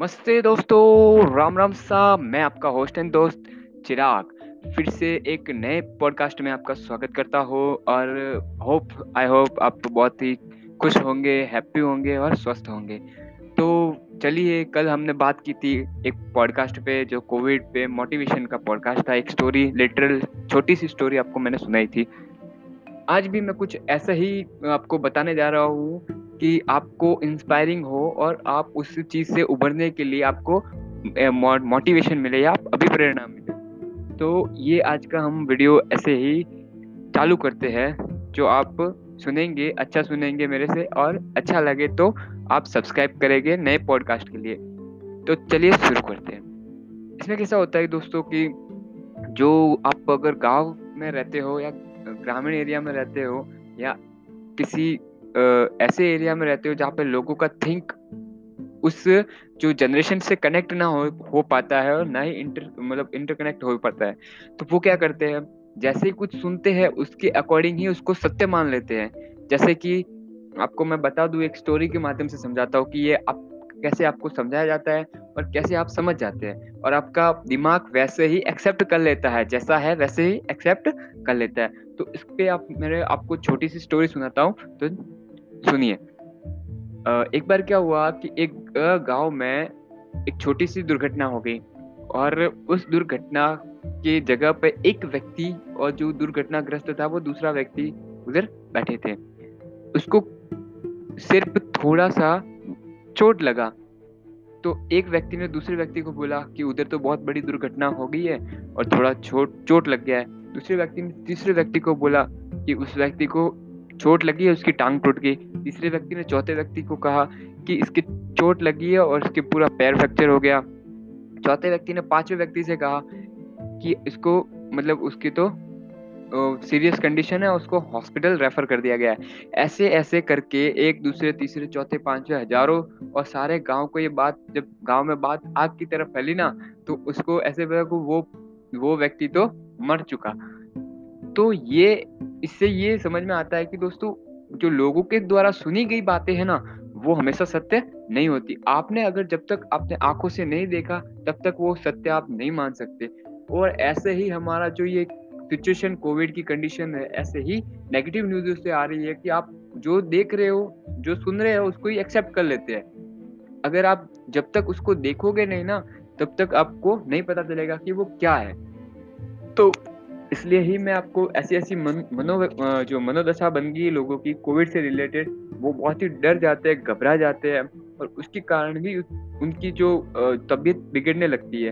नमस्ते दोस्तों, राम राम सा, मैं आपका होस्ट एंड दोस्त चिराग। फिर से एक नए पॉडकास्ट में आपका स्वागत करता हूँ और होप आई होप आप बहुत ही खुश होंगे हैप्पी होंगे और स्वस्थ होंगे। तो चलिए, कल हमने बात की थी एक पॉडकास्ट पे जो कोविड पे मोटिवेशन का पॉडकास्ट था। एक स्टोरी लिटरल छोटी सी स्टोरी आपको मैंने सुनाई थी। आज भी मैं कुछ ऐसा ही आपको बताने जा रहा हूँ कि आपको इंस्पायरिंग हो और आप उस चीज़ से उभरने के लिए आपको मोटिवेशन मिले या आप अभिप्रेरणा मिले। तो ये आज का हम वीडियो ऐसे ही चालू करते हैं, जो आप सुनेंगे अच्छा सुनेंगे मेरे से और अच्छा लगे तो आप सब्सक्राइब करेंगे नए पॉडकास्ट के लिए। तो चलिए शुरू करते हैं। इसमें कैसा होता है दोस्तों कि जो आप अगर गाँव में रहते हो या ग्रामीण एरिया में रहते हो या किसी ऐसे एरिया में रहते हो जहाँ पे लोगों का थिंक उस जो जनरेशन से कनेक्ट ना हो हो पाता है और ना ही इंटर मतलब इंटरकनेक्ट हो पाता है। तो वो क्या करते हैं? जैसे ही कुछ सुनते हैं, उसके अकॉर्डिंग ही उसको सत्य मान लेते हैं। जैसे कि आपको मैं बता दूँ, एक स्टोरी के माध्यम से समझाता हूँ कि ये आप कैसे आपको समझाया जाता है और कैसे आप समझ जाते हैं। और आपका दिमाग वैसे ही एक्सेप्ट कर लेता है, जैसा है वैसे ही एक्सेप्ट कर लेता है। तो इस पे आप, मेरे आपको छोटी सी स्टोरी सुनाता हूँ तो सुनिए। एक बार क्या हुआ कि एक गाँव में एक छोटी सी दुर्घटना हो गई और उस दुर्घटना के जगह पे एक व्यक्ति और जो दुर्घटनाग्रस्त था, वो दूसरा व्यक्ति उधर बैठे थे। उसको सिर्फ़ थोड़ा सा चोट लगा। तो एक व्यक्ति ने दूसरे व्यक्ति को बोला कि उधर तो बहुत बड़ी दुर्घटना हो गई है और थोड़ा चोट चोट लग गया है। दूसरे व्यक्ति ने, तीसरे व्यक्ति को बोला कि उस व्यक्ति को चोट लगी है, उसकी टांग टूट गई। तीसरे व्यक्ति ने, चौथे व्यक्ति को कहा कि इसकी चोट लगी है और इसके पूरा पैर फ्रैक्चर हो गया। चौथे व्यक्ति ने, पाँचवें व्यक्ति से कहा कि इसको मतलब उसकी तो सीरियस कंडीशन है, उसको हॉस्पिटल रेफर कर दिया गया है। ऐसे ऐसे करके एक दूसरे, तीसरे, चौथे, पांचवे हज़ारों और सारे गाँव को ये बात, जब गाँव में बात आग की तरफ़ फैली ना तो उसको ऐसे को वो वो व्यक्ति तो मर चुका। तो ये, इससे ये समझ में आता है कि दोस्तों, जो लोगों के द्वारा सुनी गई बातें हैं ना, वो हमेशा सत्य नहीं होती। आपने अगर जब तक अपने आँखों से नहीं देखा, तब तक वो सत्य आप नहीं मान सकते। और ऐसे ही हमारा जो ये सिचुएशन कोविड की कंडीशन है ऐसे ही नेगेटिव न्यूज़ से आ रही है कि आप जो देख रहे हो जो सुन रहे हो उसको ही एक्सेप्ट कर लेते हैं। अगर आप जब तक उसको देखोगे नहीं ना तब तक आपको नहीं पता चलेगा कि वो क्या है। तो इसलिए ही मैं आपको ऐसी ऐसी मन, मनो जो मनोदशा बन गई लोगों की कोविड से रिलेटेड वो बहुत ही डर जाते हैं घबरा जाते हैं और उसके कारण भी उनकी जो तबीयत बिगड़ने लगती है।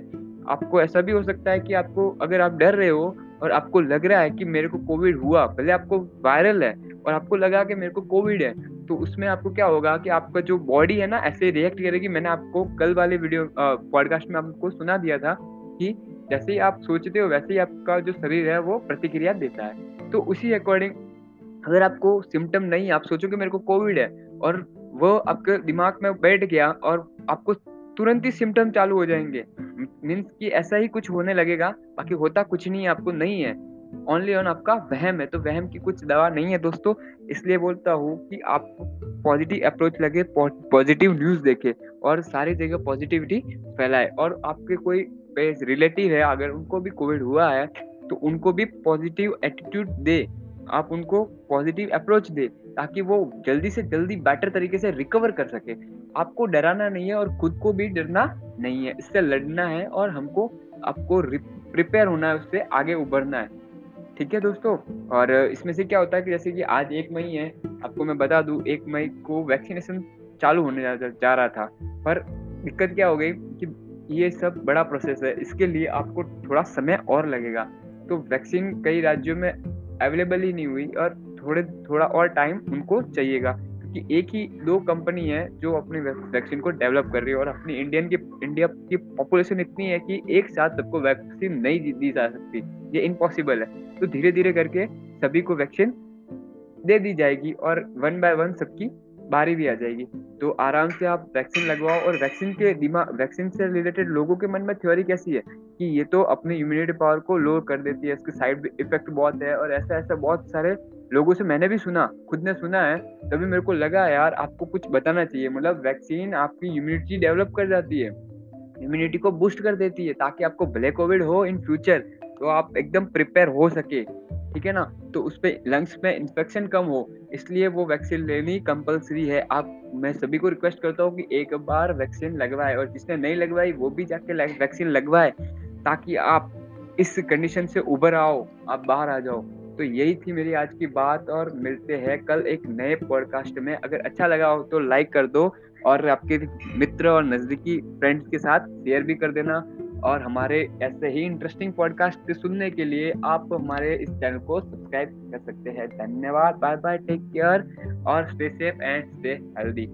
आपको ऐसा भी हो सकता है कि आपको अगर आप डर रहे हो और आपको लग रहा है कि मेरे को कोविड हुआ, भले आपको वायरल है और आपको लगा कि मेरे को कोविड है तो उसमें आपको क्या होगा कि आपका जो बॉडी है ना, ऐसे रिएक्ट करेगी। मैंने आपको कल वाले वीडियो पॉडकास्ट में आपको सुना दिया था कि जैसे ही आप सोचते हो, वैसे ही आपका जो शरीर है वो प्रतिक्रिया देता है। तो उसी अकॉर्डिंग अगर आपको सिम्टम नहीं, आप सोचो कि मेरे को कोविड है और वो आपके दिमाग में बैठ गया और आपको तुरंत ही सिम्टम चालू हो जाएँगे। मीन्स कि ऐसा ही कुछ होने लगेगा, बाकी होता कुछ नहीं है, आपको नहीं है। ओनली ऑन आपका वहम है तो वहम की कुछ दवा नहीं है दोस्तों। इसलिए बोलता हूँ कि आप पॉजिटिव अप्रोच लगे पॉजिटिव न्यूज़ देखे और सारी जगह पॉजिटिविटी फैलाए। और आपके कोई रिलेटिव है, अगर उनको भी कोविड हुआ है तो उनको भी पॉजिटिव एटीट्यूड दे। आप उनको पॉजिटिव अप्रोच दे। ताकि वो जल्दी से जल्दी बेटर तरीके से रिकवर कर सके। आपको डराना नहीं है और खुद को भी डरना नहीं है। इससे लड़ना है और हमको आपको प्रिपेयर होना है उससे आगे उभरना है। ठीक है दोस्तों? और इसमें से क्या होता है कि जैसे कि आज एक मई है आपको मैं बता दूँ एक मई को वैक्सीनेशन चालू होने जा, जा रहा था। पर दिक्कत क्या हो गई कि ये सब बड़ा प्रोसेस है। इसके लिए आपको थोड़ा समय और लगेगा। तो वैक्सीन कई राज्यों में अवेलेबल ही नहीं हुई और थोड़े, थोड़ा और टाइम उनको चाहिएगा। क्योंकि एक ही दो कंपनी है जो अपनी वैक्सीन को डेवलप कर रही है और अपनी इंडियन की इंडिया की पॉपुलेशन इतनी है कि एक साथ सबको वैक्सीन नहीं दी जा सकती। ये इम्पॉसिबल है। तो धीरे धीरे करके सभी को वैक्सीन दे दी जाएगी और वन बाय वन सबकी बारी भी आ जाएगी। तो आराम से आप वैक्सीन लगवाओ और वैक्सीन के दिमाग वैक्सीन से रिलेटेड लोगों के मन में थ्योरी कैसी है कि ये तो अपनी इम्यूनिटी पावर को लो कर देती है। इसके साइड इफ़ेक्ट बहुत है और ऐसा ऐसा बहुत सारे लोगों से मैंने भी सुना, खुद ने सुना है, तभी मेरे को लगा यार आपको कुछ बताना चाहिए मतलब वैक्सीन आपकी इम्यूनिटी डेवलप कर जाती है इम्यूनिटी को बूस्ट कर देती है, ताकि आपको ब्लैक कोविड हो इन फ्यूचर तो आप एकदम प्रिपेयर हो सके, ठीक है ना? तो उस पर लंग्स में इन्फेक्शन कम हो, इसलिए वो वैक्सीन लेनी कंपलसरी है। आप, मैं सभी को रिक्वेस्ट करता हूँ कि एक बार वैक्सीन लगवाए, और जिसने नहीं लगवाई, वो भी जाके वैक्सीन लगवाए, ताकि आप इस कंडीशन से उबर आओ, आप बाहर आ जाओ। तो यही थी मेरी आज की बात और मिलते हैं कल एक नए पॉडकास्ट में। अगर अच्छा लगा हो तो लाइक कर दो और आपके मित्र और नज़दीकी फ्रेंड्स के साथ शेयर भी कर देना। और हमारे ऐसे ही इंटरेस्टिंग पॉडकास्ट सुनने के लिए आप हमारे इस चैनल को सब्सक्राइब कर सकते हैं। धन्यवाद। बाय बाय टेक केयर और stay safe and stay healthy